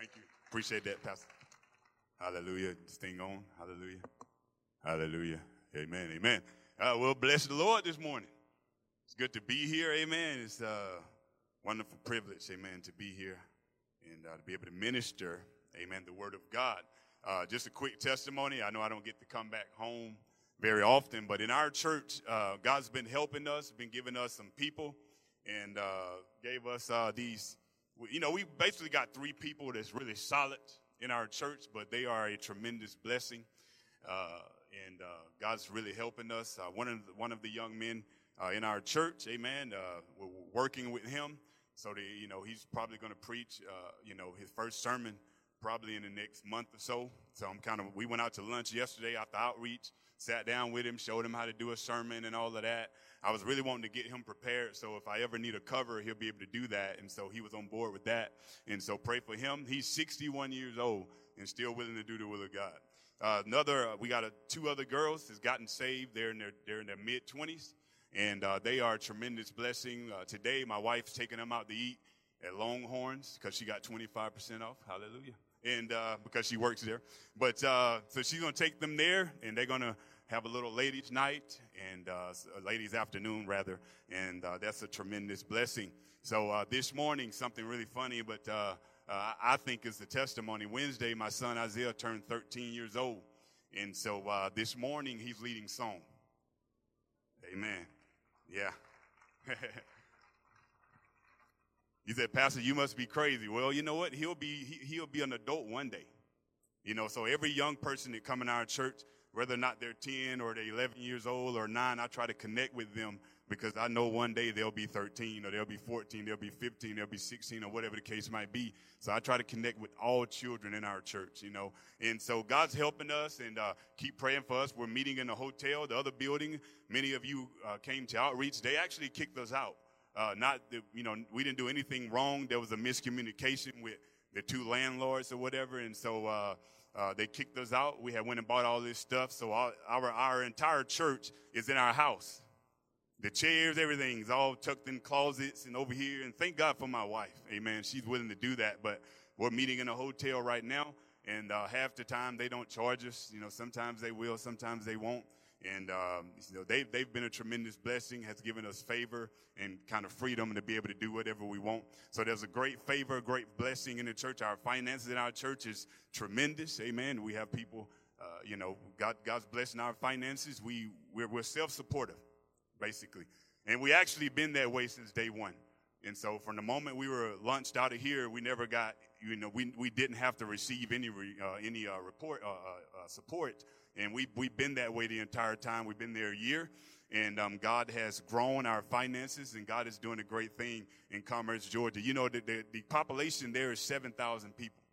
Thank you. Appreciate that, Pastor. Hallelujah. This thing on. Hallelujah. Hallelujah. Amen. Amen. Uh, well, bless the Lord this morning. It's good to be here. Amen. It's a wonderful privilege. Amen. To be here and uh, to be able to minister. Amen. The Word of God. Uh, just a quick testimony. I know I don't get to come back home very often, but in our church, uh, God's been helping us, been giving us some people, and uh, gave us uh, these you know, we basically got three people that's really solid in our church, but they are a tremendous blessing. Uh, and uh, God's really helping us. Uh, one, of the, one of the young men uh, in our church, amen, uh, we're working with him. So, the, you know, he's probably going to preach, uh, you know, his first sermon probably in the next month or so. So I'm kind of, we went out to lunch yesterday after outreach, sat down with him, showed him how to do a sermon and all of that. I was really wanting to get him prepared. So if I ever need a cover, he'll be able to do that. And so he was on board with that. And so pray for him. He's 61 years old and still willing to do the will of God. Uh, another, uh, we got a, two other girls has gotten saved. They're in their, they're in their mid twenties and, uh, they are a tremendous blessing. Uh, today, my wife's taking them out to eat at Longhorns because she got 25% off. Hallelujah. And, uh, because she works there. But, uh, so she's going to take them there and they're going to have a little ladies' night and uh, ladies' afternoon, rather, and uh, that's a tremendous blessing. So uh, this morning, something really funny, but uh, uh, I think is the testimony. Wednesday, my son Isaiah turned 13 years old, and so uh, this morning he's leading song. Amen. Yeah. he said, Pastor, you must be crazy. Well, you know what? He'll be he, he'll be an adult one day. You know, so every young person that come in our church whether or not they're 10 or they're 11 years old or 9, I try to connect with them because I know one day they'll be 13 or they'll be 14, they'll be 15, they'll be 16 or whatever the case might be. So I try to connect with all children in our church, you know. And so God's helping us and uh, keep praying for us. We're meeting in the hotel, the other building. Many of you uh, came to outreach. They actually kicked us out. Uh, not that, you know, we didn't do anything wrong. There was a miscommunication with the two landlords or whatever. And so, uh, they kicked us out. We had went and bought all this stuff. So our, our, our entire church is in our house. The chairs, everything's all tucked in closets and over here. And thank God for my wife. Amen. She's willing to do that. But we're meeting in a hotel right now. And uh, half the time they don't charge us. You know, sometimes they will, sometimes they won't. And um, you know, they've, they've been a tremendous blessing, has given us favor and kind of freedom to be able to do whatever we want. So there's a great favor, a great blessing in the church. Our finances in our church is tremendous. Amen. We have people, uh, you know, God, God's blessing our finances. We, we're, we're self-supportive, basically. And we actually been that way since day one. And so from the moment we were launched out of here, we never got, you know, we, we didn't have to receive any, uh, any uh, report, uh, uh, uh, support and we, we've been that way the entire time. We've been there a year. And um, God has grown our finances, and God is doing a great thing in Commerce, Georgia. You know, the, the, the population there is 7,000 people.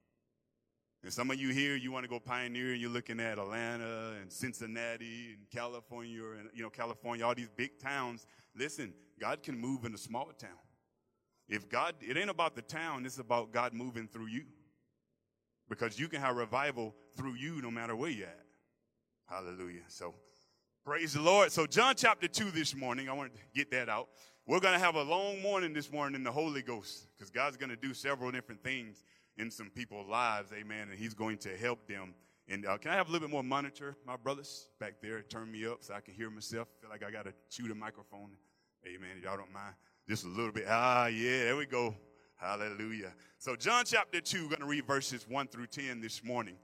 And some of you here, you want to go pioneer, and you're looking at Atlanta and Cincinnati and California, and you know, California, all these big towns. Listen, God can move in a small town. If God, it ain't about the town, it's about God moving through you. Because you can have revival through you no matter where you're at. Hallelujah. So praise the Lord. So John chapter 2 this morning, I want to get that out. We're going to have a long morning this morning in the Holy Ghost because God's going to do several different things in some people's lives. Amen. And he's going to help them. And uh, can I have a little bit more monitor, my brothers, back there? Turn me up so I can hear myself. feel like I got to chew the microphone. Amen. Y'all don't mind. Just a little bit. Ah, yeah, there we go. Hallelujah. So John chapter 2, we're going to read verses 1 through 10 this morning.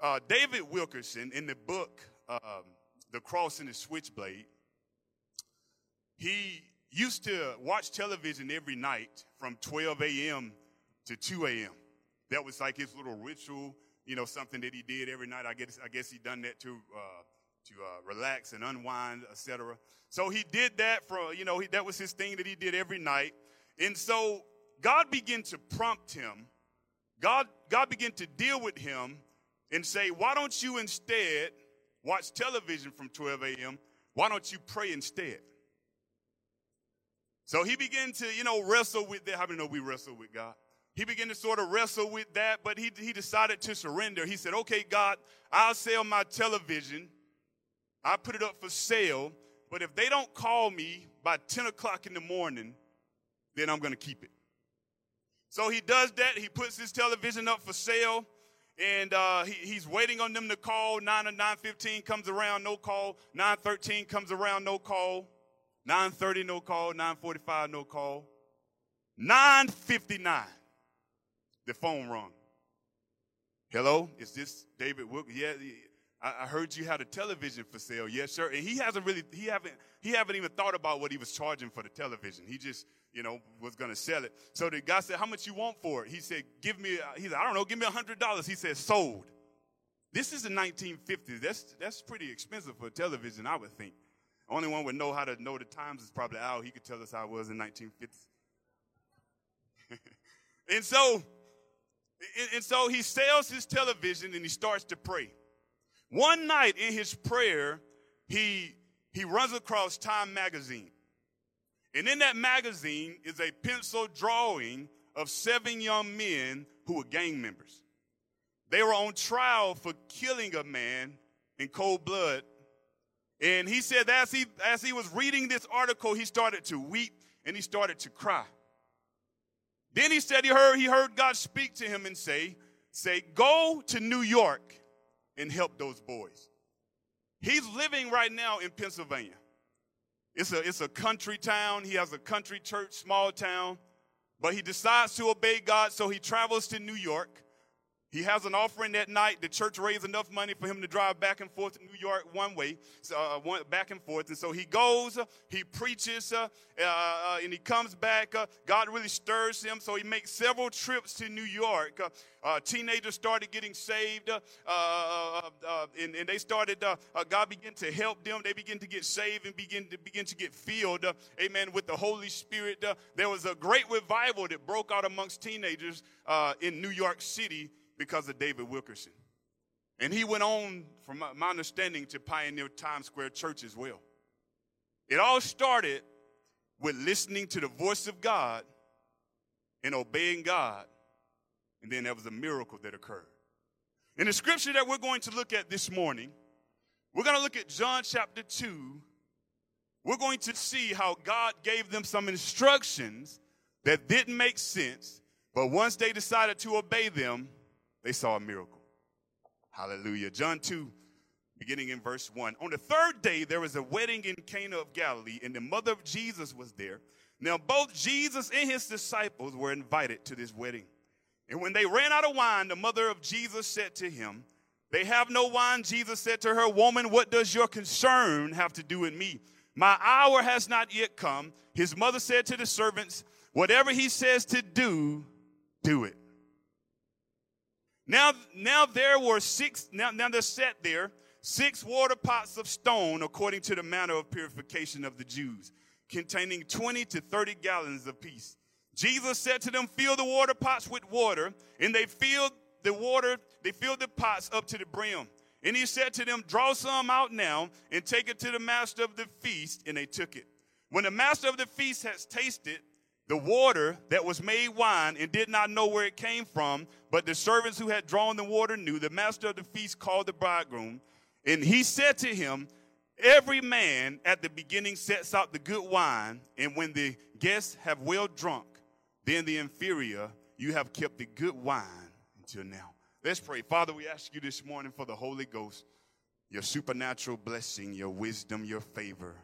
Uh, David Wilkerson, in the book um, The Cross and the Switchblade, he used to watch television every night from 12 a.m. to 2 a.m. That was like his little ritual, you know, something that he did every night. I guess I guess he done that to uh, to uh, relax and unwind, etc. So he did that for you know he, that was his thing that he did every night, and so God began to prompt him. God God began to deal with him and say, why don't you instead watch television from 12 a.m.? Why don't you pray instead? So he began to, you know, wrestle with that. How many know we wrestle with God? He began to sort of wrestle with that, but he, he decided to surrender. He said, okay, God, I'll sell my television. I put it up for sale, but if they don't call me by 10 o'clock in the morning, then I'm going to keep it. So he does that. He puts his television up for sale, and uh, he, he's waiting on them to call. 9 or 9.15 comes around, no call. 9.13 comes around, no call. 9.30, no call. 9.45, no call. 9.59, the phone rung. Hello, is this David Wilk? Yeah, I, heard you had a television for sale. Yes, sir. And he hasn't really, he haven't, he haven't even thought about what he was charging for the television. He just, you know, was going to sell it. So the guy said, how much you want for it? He said, give me, uh, he said, I don't know, give me a hundred dollars. He said, sold. This is the 1950s. That's, that's pretty expensive for a television, I would think. Only one would know how to know the times is probably Al. He could tell us how it was in 1950s. and so, and so he sells his television and he starts to pray. One night in his prayer, he, he runs across Time magazine. And in that magazine is a pencil drawing of seven young men who were gang members. They were on trial for killing a man in cold blood. And he said as he, as he was reading this article, he started to weep and he started to cry. Then he said he heard, he heard God speak to him and say, say, go to New York and help those boys. He's living right now in Pennsylvania. It's a, it's a country town. He has a country church, small town. But he decides to obey God, so he travels to New York. He has an offering that night. The church raised enough money for him to drive back and forth to New York one way, uh, one, back and forth. And so he goes, uh, he preaches, uh, uh, uh and he comes back. Uh, God really stirs him, so he makes several trips to New York. teenagers started getting saved, and, and, they started. God began to help them. They begin to get saved and begin to begin to get filled. amen. With the Holy Spirit, there was a great revival that broke out amongst teenagers in New York City because of David Wilkerson. And he went on, from my understanding, to pioneer Times Square Church as well. It all started with listening to the voice of God and obeying God. And then there was a miracle that occurred. In the scripture that we're going to look at this morning, we're going to look at John chapter 2. We're going to see how God gave them some instructions that didn't make sense, but once they decided to obey them, they saw a miracle. Hallelujah. John 2, beginning in verse 1. On the third day, there was a wedding in Cana of Galilee, and the mother of Jesus was there. Now, both Jesus and his disciples were invited to this wedding. And when they ran out of wine, the mother of Jesus said to him, They have no wine. Jesus said to her, Woman, what does your concern have to do with me? My hour has not yet come. His mother said to the servants, Whatever he says to do, do it. Now, now there were six, now, now they're set there, six water pots of stone according to the manner of purification of the Jews, containing 20 to 30 gallons apiece. Jesus said to them, fill the water pots with water, and they filled the water, they filled the pots up to the brim. And he said to them, draw some out now and take it to the master of the feast, and they took it. When the master of the feast has tasted the water that was made wine and did not know where it came from, but the servants who had drawn the water knew. The master of the feast called the bridegroom, and he said to him, Every man at the beginning sets out the good wine, and when the guests have well drunk, then the inferior, you have kept the good wine until now. Let's pray. Father, we ask you this morning for the Holy Ghost, your supernatural blessing, your wisdom, your favor,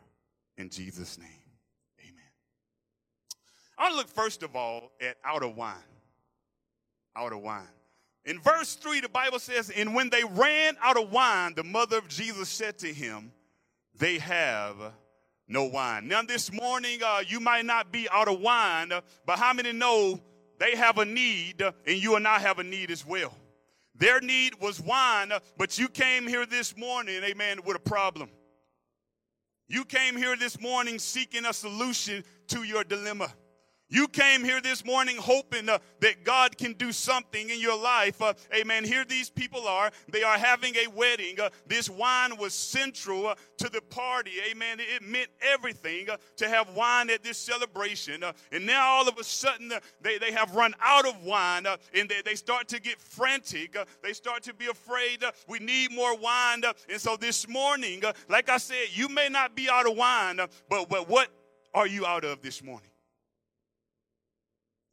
in Jesus' name. I want to look first of all at out of wine. Out of wine. In verse 3, the Bible says, And when they ran out of wine, the mother of Jesus said to him, They have no wine. Now, this morning, uh, you might not be out of wine, but how many know they have a need and you and I have a need as well? Their need was wine, but you came here this morning, amen, with a problem. You came here this morning seeking a solution to your dilemma. You came here this morning hoping uh, that God can do something in your life. Uh, amen. Here these people are. They are having a wedding. Uh, this wine was central uh, to the party. Amen. It meant everything uh, to have wine at this celebration. Uh, and now all of a sudden they, they have run out of wine and they, they start to get frantic. they start to be afraid. we need more wine. and so this morning, like I said, you may not be out of wine, but, but what are you out of this morning?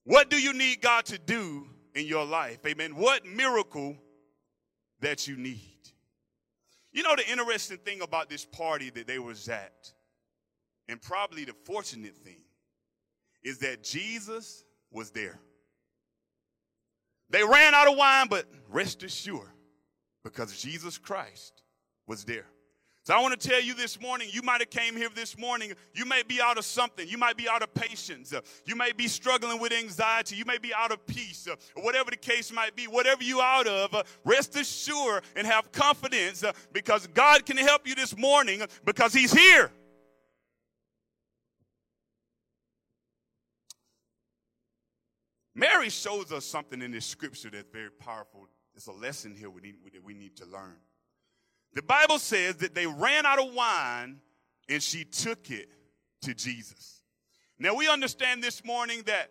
What do you need God to do in your life? Amen. What miracle that you need? You know the interesting thing about this party that they was at, and probably the fortunate thing, is that Jesus was there. They ran out of wine, but rest assured, because Jesus Christ was there. So I want to tell you this morning, you might have came here this morning, you may be out of something. You might be out of patience. Uh, you may be struggling with anxiety. You may be out of peace. Uh, whatever the case might be, whatever you out of, uh, rest assured and have confidence because God can help you this morning because he's here. Mary shows us something in this scripture that's very powerful. It's a lesson here we need, that we need to learn. The Bible says that they ran out of wine and she took it to Jesus. Now we understand this morning that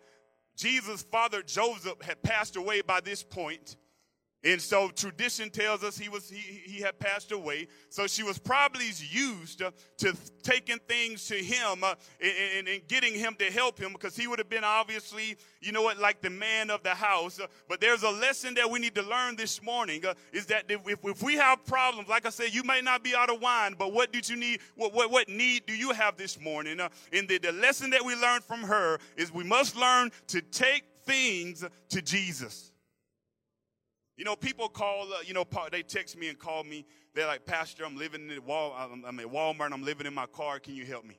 Jesus' father Joseph had passed away by this point. And so tradition tells us he was he, he had passed away. So she was probably used to taking things to him uh, and, and, getting him to help him because he would have been obviously, you know what, like the man of the house. Uh, but there's a lesson that we need to learn this morning uh, is that if, if we have problems, like I said, you may not be out of wine, but what did you need? What, what, what need do you have this morning? And the, the lesson that we learned from her is we must learn to take things to Jesus. You know, people call, uh, you know, they text me and call me. They're like, Pastor, I'm living in Wal- I'm at Walmart. I'm living in my car. Can you help me?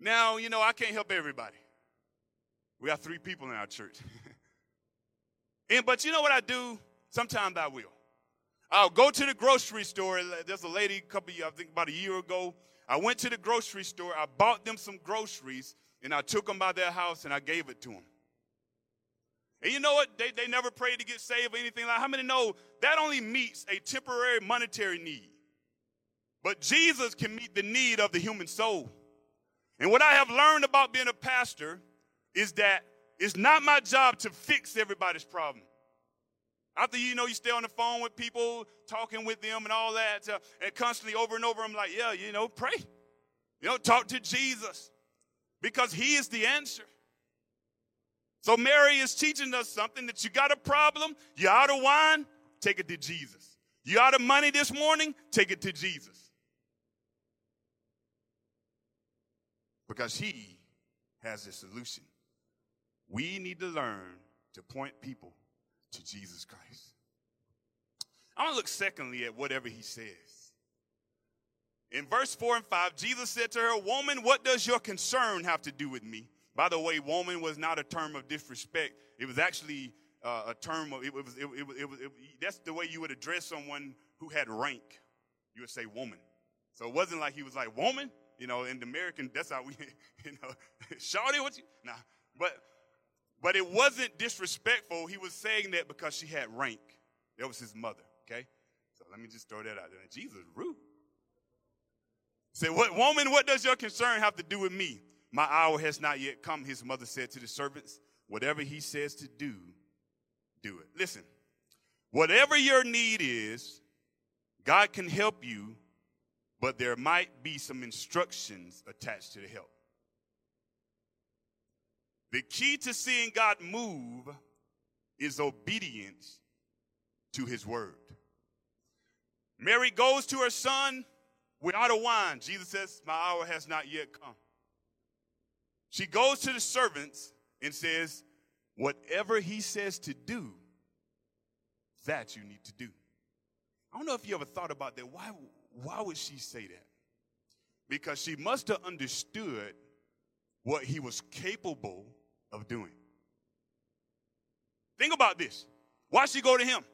Now, you know, I can't help everybody. We have three people in our church. and but you know what I do? Sometimes I will. I'll go to the grocery store. There's a lady a couple I think about a year ago. I went to the grocery store. I bought them some groceries and I took them by their house and I gave it to them. And you know what? They, they never prayed to get saved or anything like. How many know that only meets a temporary monetary need? But Jesus can meet the need of the human soul. And what I have learned about being a pastor is that it's not my job to fix everybody's problem. After you know you stay on the phone with people, talking with them and all that, uh, and constantly over and over, I'm like, yeah, you know, pray. You know, talk to Jesus because he is the answer. So Mary is teaching us something that you got a problem, you're out of wine, take it to Jesus. You out of money this morning, take it to Jesus. Because he has a solution. We need to learn to point people to Jesus Christ. I want to look secondly at whatever he says. In verse 4 and 5, Jesus said to her, Woman, what does your concern have to do with me? By the way, woman was not a term of disrespect. It was actually uh, a term of, it was, it, it, it, it, that's the way you would address someone who had rank. You would say woman. So it wasn't like he was like, woman, you know, in the American, that's how we, you know, shawty, what you, nah. But, but it wasn't disrespectful. He was saying that because she had rank. That was his mother, okay? So let me just throw that out there. Jesus rude. Say, what woman, what does your concern have to do with me? My hour has not yet come, his mother said to the servants. Whatever he says to do, do it. Listen, whatever your need is, God can help you, but there might be some instructions attached to the help. The key to seeing God move is obedience to his word. Mary goes to her son without a wine. Jesus says, My hour has not yet come. She goes to the servants and says, Whatever he says to do, that you need to do. I don't know if you ever thought about that. Why, why would she say that? Because she must have understood what he was capable of doing. Think about this. Why she go to him?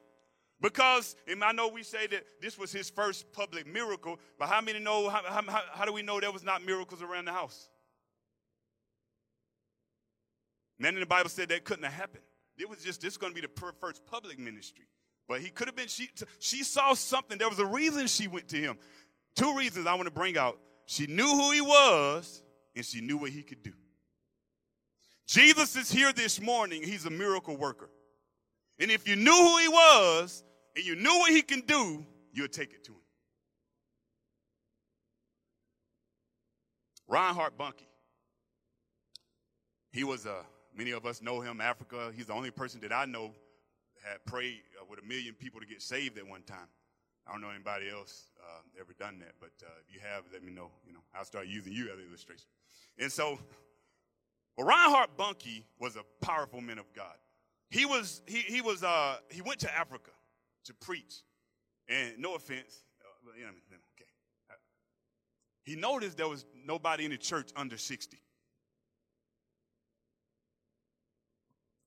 Because, and I know we say that this was his first public miracle, but how many know, how, how, how do we know there was not miracles around the house? None in the Bible said that couldn't have happened. It was just, this is going to be the first public ministry. But he could have been, she, she saw something. There was a reason she went to him. Two reasons I want to bring out. She knew who he was, and she knew what he could do. Jesus is here this morning. He's a miracle worker. And if you knew who he was, and you knew what he can do, you'll take it to him. Reinhard Bonnke He was a, many of us know him, Africa. He's the only person that I know had prayed uh, with a million people to get saved at one time. I don't know anybody else uh, ever done that, but uh, if you have, let me know. You know, I'll start using you as an illustration. And so, well, Reinhard Bonnke was a powerful man of God. He was he he was uh he went to Africa to preach, and no offense, uh, okay. He noticed there was nobody in the church under sixty.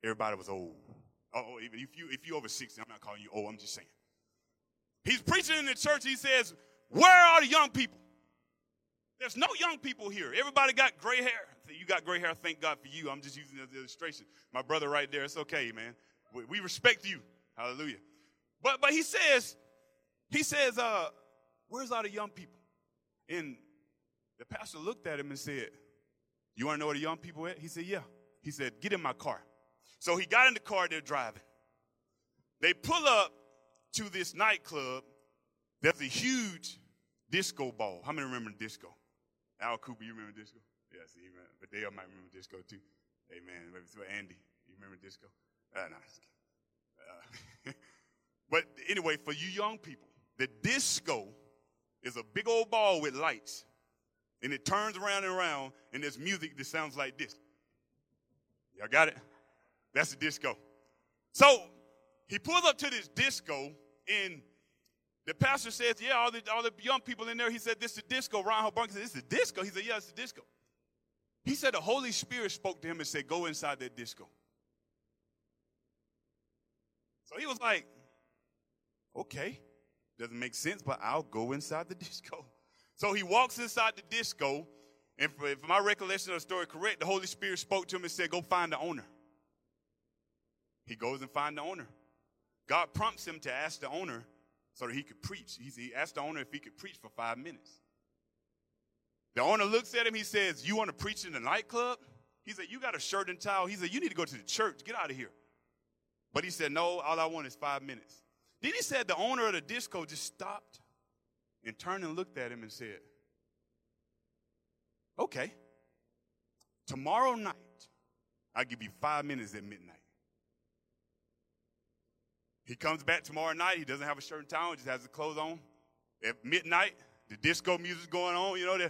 Everybody was old. Oh, even if you if you over sixty, I'm not calling you old. I'm just saying. He's preaching in the church. He says, Where are the young people? There's no young people here. Everybody got gray hair. You got gray hair. Thank God for you. I'm just using the illustration. My brother right there. It's okay, man. We, we respect you. Hallelujah. But but he says, he says, uh, where's all the young people? And the pastor looked at him and said, You want to know where the young people at? He said, Yeah. He said, Get in my car. So he got in the car, they're driving. They pull up to this nightclub, there's a huge disco ball. How many remember disco? Al Cooper, you remember disco? Yes, he but Dale might remember disco too. Hey, Amen. Andy, you remember disco? Uh, no, uh, but anyway, for you young people, the disco is a big old ball with lights, and it turns around and around, and there's music that sounds like this. Y'all got it? That's the disco. So he pulls up to this disco, and the pastor says, Yeah, all the, all the young people in there. He said, This is the disco. Ron Bonnke said, This is disco. He said, Yeah, it's a disco. He said, The Holy Spirit spoke to him and said, Go inside that disco. So he was like, Okay, doesn't make sense, but I'll go inside the disco. So he walks inside the disco, and if my recollection of the story correct, the Holy Spirit spoke to him and said, Go find the owner. He goes and find the owner. God prompts him to ask the owner so that he could preach. He asked the owner if he could preach for five minutes. The owner looks at him. He says, You want to preach in the nightclub? He said, You got a shirt and towel. He said, You need to go to the church. Get out of here. But he said, No, all I want is five minutes. Then he said, The owner of the disco just stopped and turned and looked at him and said, Okay, tomorrow night, I'll give you five minutes at midnight. He comes back tomorrow night. He doesn't have a shirt and towel. He just has his clothes on. At midnight, the disco music's going on. You know,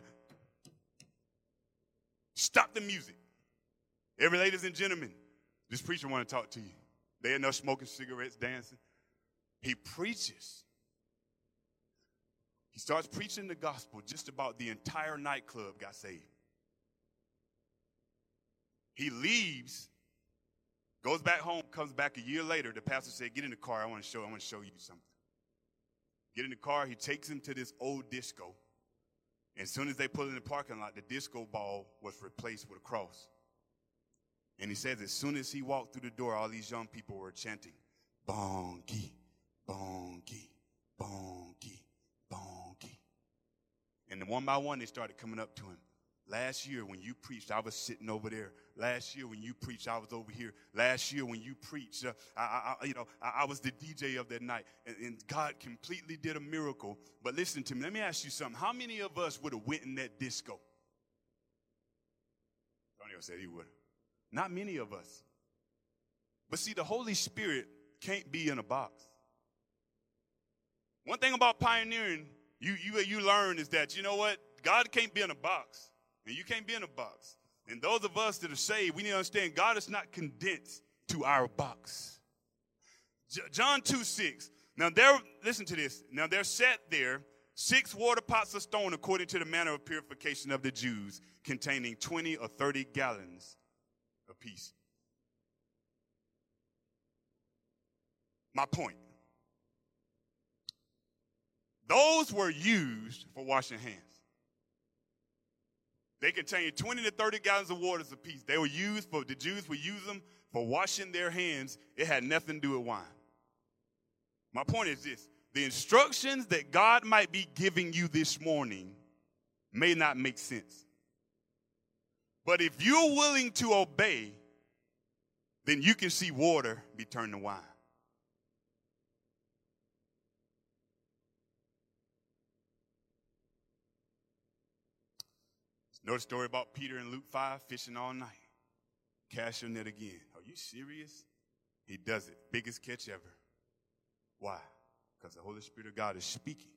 stop the music. Every ladies and gentlemen, this preacher want to talk to you. They are no smoking cigarettes, dancing. He preaches. He starts preaching the gospel. Just about the entire nightclub got saved. He leaves Goes back home, comes back a year later. The pastor said, Get in the car. I want to show, I want to show you something. Get in the car. He takes him to this old disco. And as soon as they pull in the parking lot, the disco ball was replaced with a cross. And he says, as soon as he walked through the door, all these young people were chanting, Bonnke, Bonnke, Bonnke, Bonnke. And then one by one, they started coming up to him. Last year when you preached, I was sitting over there. Last year when you preached, I was over here. Last year when you preached, uh, I, I, you know, I, I, was the DJ of that night, and, and, God completely did a miracle. But listen to me. Let me ask you something. How many of us would have went in that disco? Antonio said he would. Not many of us. But see, the Holy Spirit can't be in a box. One thing about pioneering, you you you learn is that you know what God can't be in a box. And you can't be in a box. And those of us that are saved, we need to understand God is not condensed to our box. J- John 2 6. Now there, listen to this. Now there sat there six water pots of stone according to the manner of purification of the Jews, containing 20 or 30 gallons apiece. My point. Those were used for washing hands. They contained 20 to 30 gallons of water apiece. They were used for, the Jews would use them for washing their hands. It had nothing to do with wine. My point is this the instructions that God might be giving you this morning may not make sense. But if you're willing to obey, then you can see water be turned to wine. Know the story about Peter in Luke 5 fishing all night. Cast your net again. Are you serious? He does it. Biggest catch ever. Why? Because the Holy Spirit of God is speaking,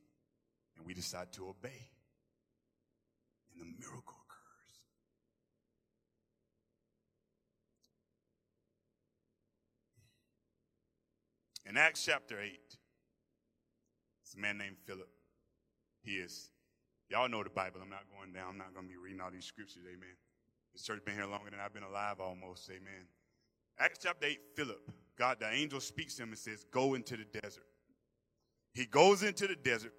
and we decide to obey. And the miracle occurs. In Acts chapter 8, it's a man named Philip. He is, y'all know the Bible. I'm not going down. I'm not going to be reading all these scriptures. Amen. This church been here longer than I've been alive almost. Amen. Acts chapter 8, Philip, God, the angel speaks to him and says, Go into the desert. He goes into the desert,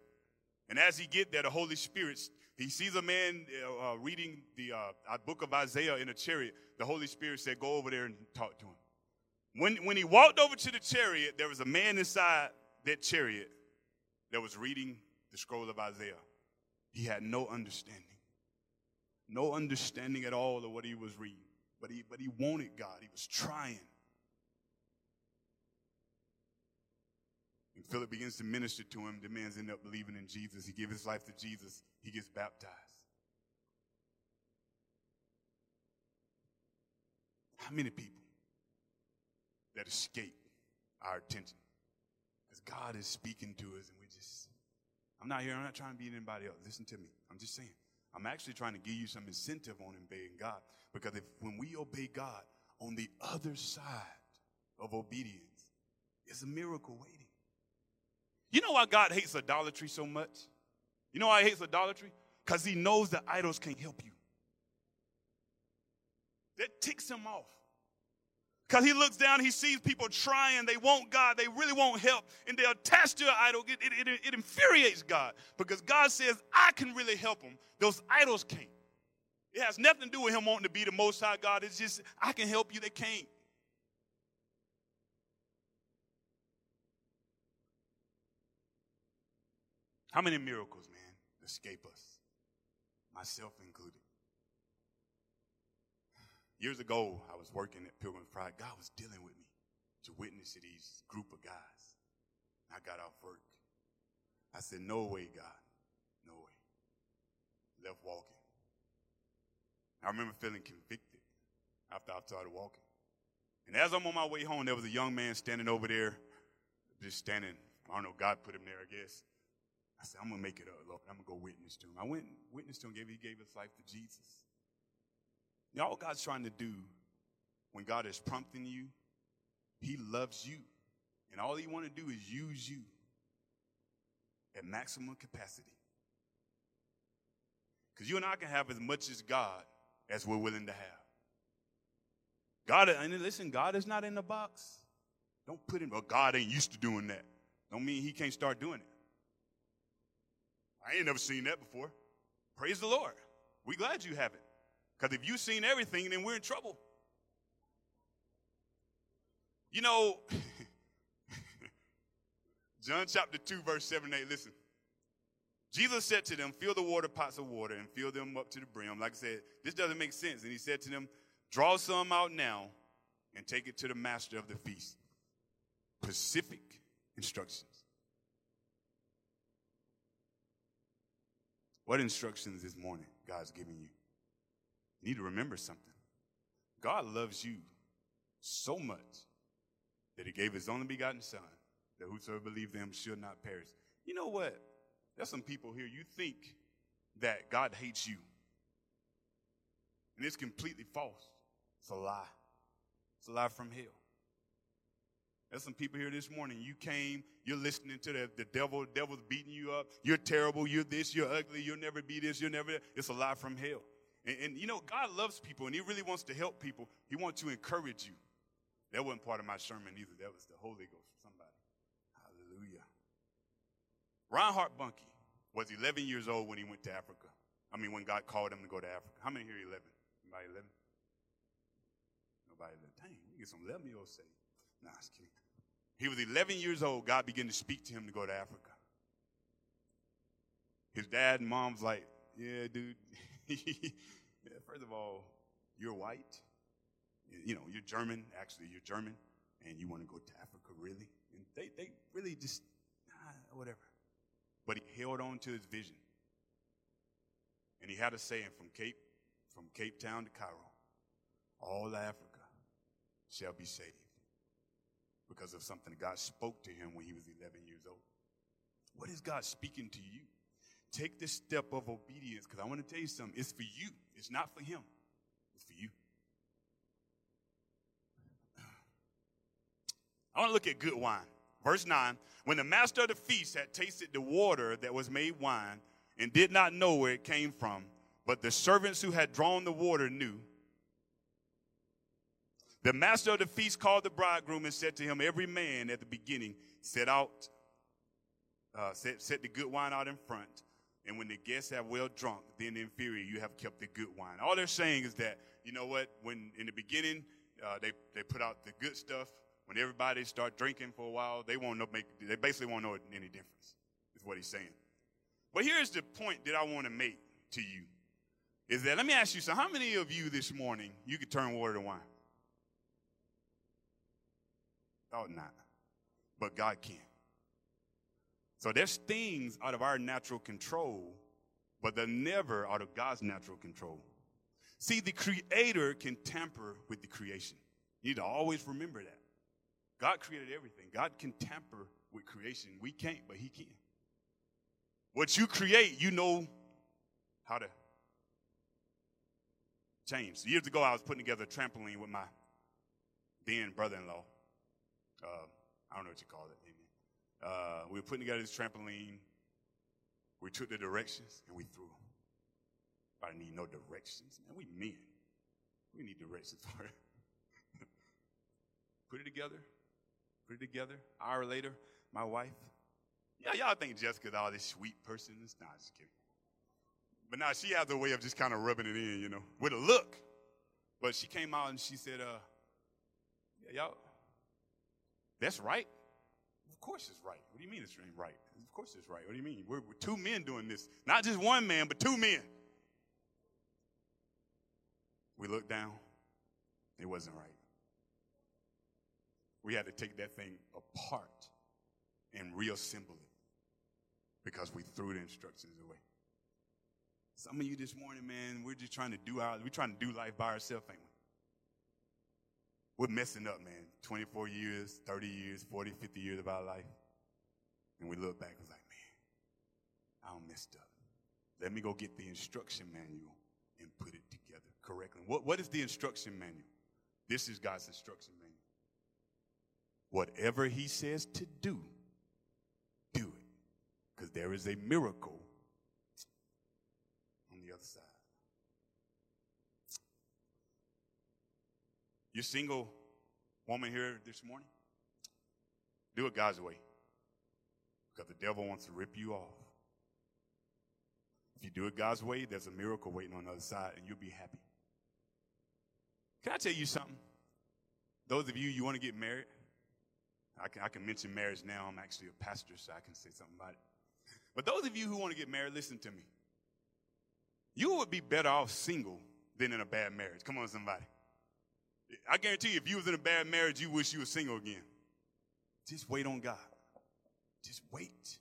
and as he get there, the Holy Spirit, he sees a man uh, uh, reading the uh, book of Isaiah in a chariot. The Holy Spirit said, Go over there and talk to him. When, when he walked over to the chariot, there was a man inside that chariot that was reading the scroll of Isaiah. He had no understanding no understanding at all of what he was reading. But he, but he wanted God. He was trying. And Philip begins to minister to him. The man's end up believing in Jesus. He gives his life to Jesus. He gets baptized. How many people that escape our attention? Because God is speaking to us and we just, I'm not here, I'm not trying to beat anybody up. Listen to me. I'm just saying. I'm actually trying to give you some incentive on obeying God. Because if when we obey God, on the other side of obedience is a miracle waiting. You know why God hates idolatry so much? You know why he hates idolatry? Because he knows that idols can't help you. That ticks him off. Because he looks down, he sees people trying, they want God, they really want help, and they're attached to an idol. It, it, it, it infuriates God because God says, I can really help them. Those idols can't. It has nothing to do with him wanting to be the most high God. It's just, I can help you, they can't. How many miracles, man, escape us? Myself included. Years ago, I was working at Pilgrim's Pride. God was dealing with me to witness to these group of guys. I got off work. I said, No way, God. No way. Left walking. I remember feeling convicted after I started walking. And as I'm on my way home, there was a young man standing over there, just standing. I don't know, God put him there, I guess. I said, I'm going to make it up, Lord. I'm going to go witness to him. I went and witnessed to him, he gave his life to Jesus. You know, all God's trying to do when God is prompting you, He loves you. And all He want to do is use you at maximum capacity. Because you and I can have as much as God as we're willing to have. God, and listen, God is not in the box. Don't put him, well, God ain't used to doing that. Don't mean he can't start doing it. I ain't never seen that before. Praise the Lord. We glad you have it. Because if you've seen everything, then we're in trouble. You know, John chapter 2, verse 7 8, listen. Jesus said to them, Fill the water pots of water and fill them up to the brim. Like I said, this doesn't make sense. And he said to them, Draw some out now and take it to the master of the feast. Specific instructions. What instructions this morning God's giving you? You need to remember something. God loves you so much that he gave his only begotten son that whosoever believes him should not perish. You know what? There's some people here, you think that God hates you. And it's completely false. It's a lie. It's a lie from hell. There's some people here this morning. You came, you're listening to the, the devil, the devil's beating you up. You're terrible, you're this, you're ugly, you'll never be this, you'll never. It's a lie from hell. And, and, you know, God loves people and He really wants to help people. He wants to encourage you. That wasn't part of my sermon either. That was the Holy Ghost somebody. Hallelujah. Reinhard Bonnke was 11 years old when he went to Africa. I mean, when God called him to go to Africa. How many here are 11? Anybody 11? Nobody 11. Dang, we get some 11 year olds saved. Nah, was kidding. He was 11 years old. God began to speak to him to go to Africa. His dad and mom's like, yeah, dude. First of all, you're white. You know, you're German. Actually, you're German, and you want to go to Africa, really? And they, they really just, ah, whatever. But he held on to his vision. And he had a saying from Cape, from Cape Town to Cairo, all Africa shall be saved because of something God spoke to him when he was 11 years old. What is God speaking to you? Take this step of obedience because I want to tell you something. It's for you, it's not for him, it's for you. I want to look at good wine. Verse 9 When the master of the feast had tasted the water that was made wine and did not know where it came from, but the servants who had drawn the water knew, the master of the feast called the bridegroom and said to him, Every man at the beginning set out, uh, set, set the good wine out in front. And when the guests have well drunk, then the inferior, you have kept the good wine. All they're saying is that, you know what, when in the beginning, uh, they, they put out the good stuff. When everybody start drinking for a while, they won't know, make, they basically won't know any difference, is what he's saying. But here's the point that I want to make to you, is that, let me ask you so how many of you this morning, you could turn water to wine? Thought not. But God can. So there's things out of our natural control, but they're never out of God's natural control. See, the creator can tamper with the creation. You need to always remember that. God created everything. God can tamper with creation. We can't, but he can. What you create, you know how to change. Years ago, I was putting together a trampoline with my then brother-in-law. Uh, I don't know what you call it. Uh, we were putting together this trampoline. We took the directions and we threw them. I need no directions, man. We men. We need directions for it. put it together. Put it together. An hour later, my wife. Yeah, y'all think Jessica's all this sweet person. It's Nah, just kidding. But now she has a way of just kind of rubbing it in, you know, with a look. But she came out and she said, uh, yeah, y'all, that's right. Course it's right. What do you mean it's right? Of course it's right. What do you mean? We're, we're two men doing this. Not just one man, but two men. We looked down. It wasn't right. We had to take that thing apart and reassemble it because we threw the instructions away. Some of you this morning, man, we're just trying to do our, we're trying to do life by ourselves, ain't we? We're messing up, man. 24 years, 30 years, 40, 50 years of our life. And we look back and like, man, I messed up. Let me go get the instruction manual and put it together correctly. What, what is the instruction manual? This is God's instruction manual. Whatever he says to do, do it. Because there is a miracle on the other side. You single woman here this morning? Do it God's way. Because the devil wants to rip you off. If you do it God's way, there's a miracle waiting on the other side, and you'll be happy. Can I tell you something? Those of you, you want to get married? I can, I can mention marriage now. I'm actually a pastor, so I can say something about it. But those of you who want to get married, listen to me. You would be better off single than in a bad marriage. Come on, somebody. I guarantee you, if you was in a bad marriage, you wish you were single again. Just wait on God. Just wait.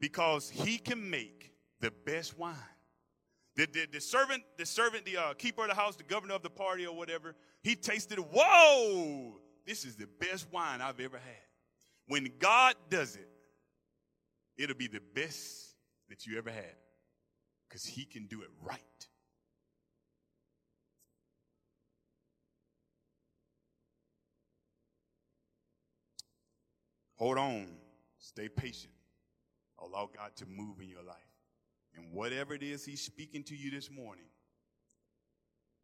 Because he can make the best wine. The, the, the servant, the servant, the uh, keeper of the house, the governor of the party or whatever, he tasted, whoa, this is the best wine I've ever had. When God does it, it'll be the best that you ever had because he can do it right. Hold on. Stay patient. Allow God to move in your life. And whatever it is He's speaking to you this morning,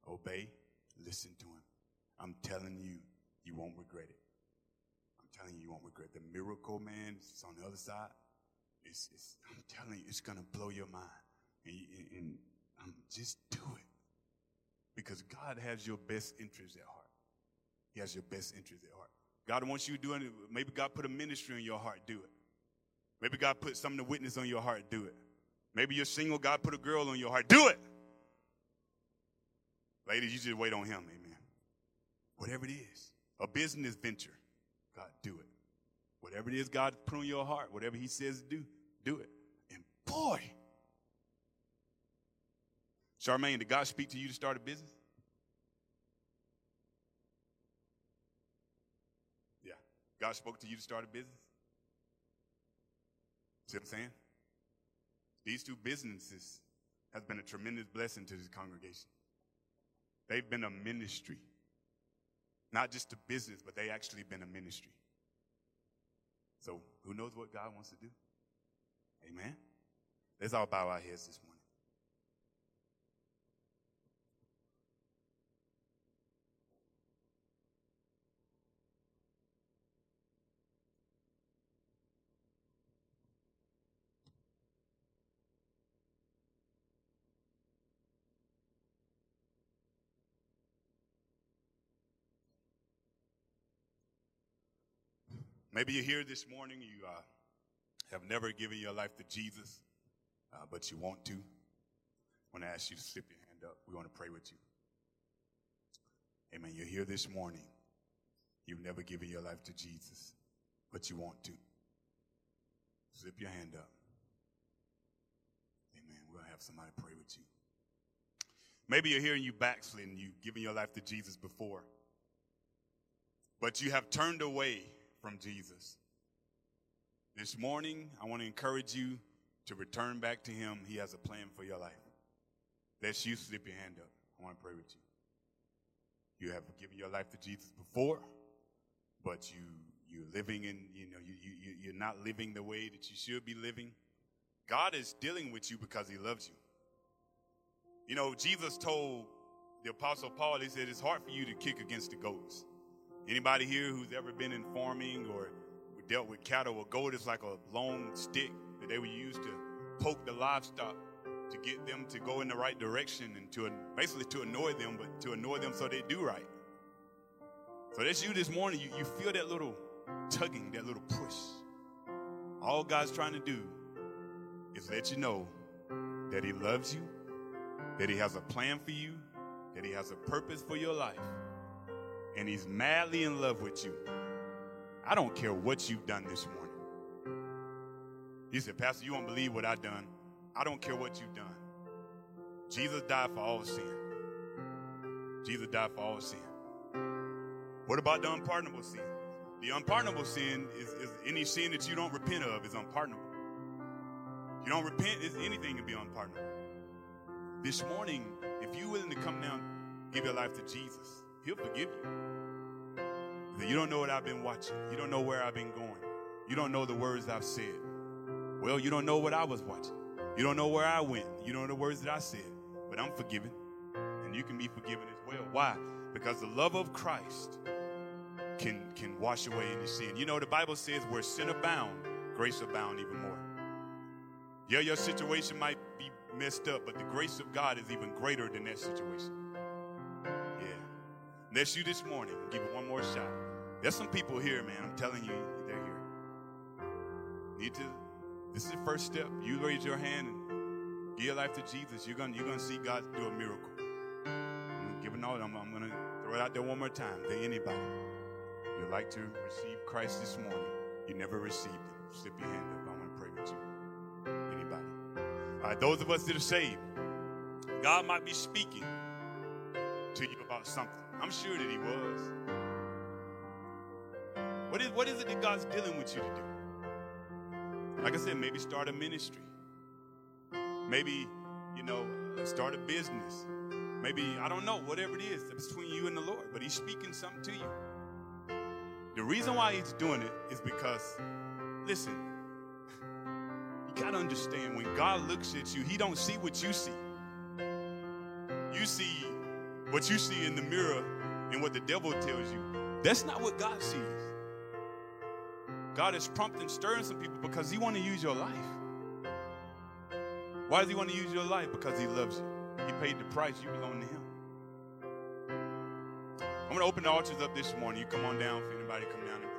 obey, listen to Him. I'm telling you, you won't regret it. I'm telling you, you won't regret it. The miracle, man, is on the other side. It's, it's, I'm telling you, it's going to blow your mind. And, and um, just do it. Because God has your best interest at heart. He has your best interest at heart. God wants you doing it. Maybe God put a ministry in your heart, do it. Maybe God put something to witness on your heart, do it. Maybe you're single, God put a girl on your heart, do it. Ladies, you just wait on Him, amen. Whatever it is, a business venture, God, do it. Whatever it is God put on your heart, whatever He says to do, do it. And boy, Charmaine, did God speak to you to start a business? God spoke to you to start a business? See what I'm saying? These two businesses has been a tremendous blessing to this congregation. They've been a ministry. Not just a business, but they actually been a ministry. So who knows what God wants to do? Amen. Let's all bow our heads this morning. Maybe you're here this morning, you uh, have never given your life to Jesus, uh, but you want to. I want to ask you to slip your hand up. We want to pray with you. Amen. You're here this morning. You've never given your life to Jesus, but you want to. Slip your hand up. Amen. We'll have somebody pray with you. Maybe you're here and you backslidden. You've given your life to Jesus before, but you have turned away from Jesus. This morning, I want to encourage you to return back to Him. He has a plan for your life. Let's you slip your hand up. I want to pray with you. You have given your life to Jesus before, but you you're living in you know you you you're not living the way that you should be living. God is dealing with you because He loves you. You know, Jesus told the Apostle Paul, He said, it's hard for you to kick against the goads. Anybody here who's ever been in farming or dealt with cattle, or goad is like a long stick that they would use to poke the livestock to get them to go in the right direction and to basically to annoy them, but to annoy them so they do right. So that's you this morning. You, you feel that little tugging, that little push. All God's trying to do is let you know that He loves you, that He has a plan for you, that He has a purpose for your life and he's madly in love with you. I don't care what you've done this morning. He said, Pastor, you won't believe what I've done. I don't care what you've done. Jesus died for all sin. Jesus died for all sin. What about the unpardonable sin? The unpardonable sin is, is any sin that you don't repent of is unpardonable. You don't repent, is anything can be unpardonable. This morning, if you're willing to come down, give your life to Jesus, He'll forgive you. You don't know what I've been watching. You don't know where I've been going. You don't know the words I've said. Well, you don't know what I was watching. You don't know where I went. You don't know the words that I said. But I'm forgiven. And you can be forgiven as well. Why? Because the love of Christ can, can wash away any sin. You know, the Bible says where sin abound, grace abound even more. Yeah, your situation might be messed up, but the grace of God is even greater than that situation. That's you this morning. Give it one more shot. There's some people here, man. I'm telling you, they're here. Need to. This is the first step. You raise your hand and give your life to Jesus. You're gonna you're gonna see God do a miracle. I'm giving all. I'm, I'm gonna throw it out there one more time to anybody. You'd like to receive Christ this morning. You never received Him. Slip your hand up. I want to pray with you. Anybody? All right. Those of us that are saved, God might be speaking to you about something. I'm sure that he was. What is, what is it that God's dealing with you to do? Like I said, maybe start a ministry. Maybe, you know, start a business. Maybe, I don't know, whatever it is between you and the Lord, but he's speaking something to you. The reason why he's doing it is because, listen, you got to understand when God looks at you, he don't see what you see. You see what you see in the mirror and what the devil tells you. That's not what God sees. God is prompting, stirring some people because He want to use your life. Why does He want to use your life? Because He loves you. He paid the price. You belong to Him. I'm going to open the altars up this morning. You come on down if anybody come down.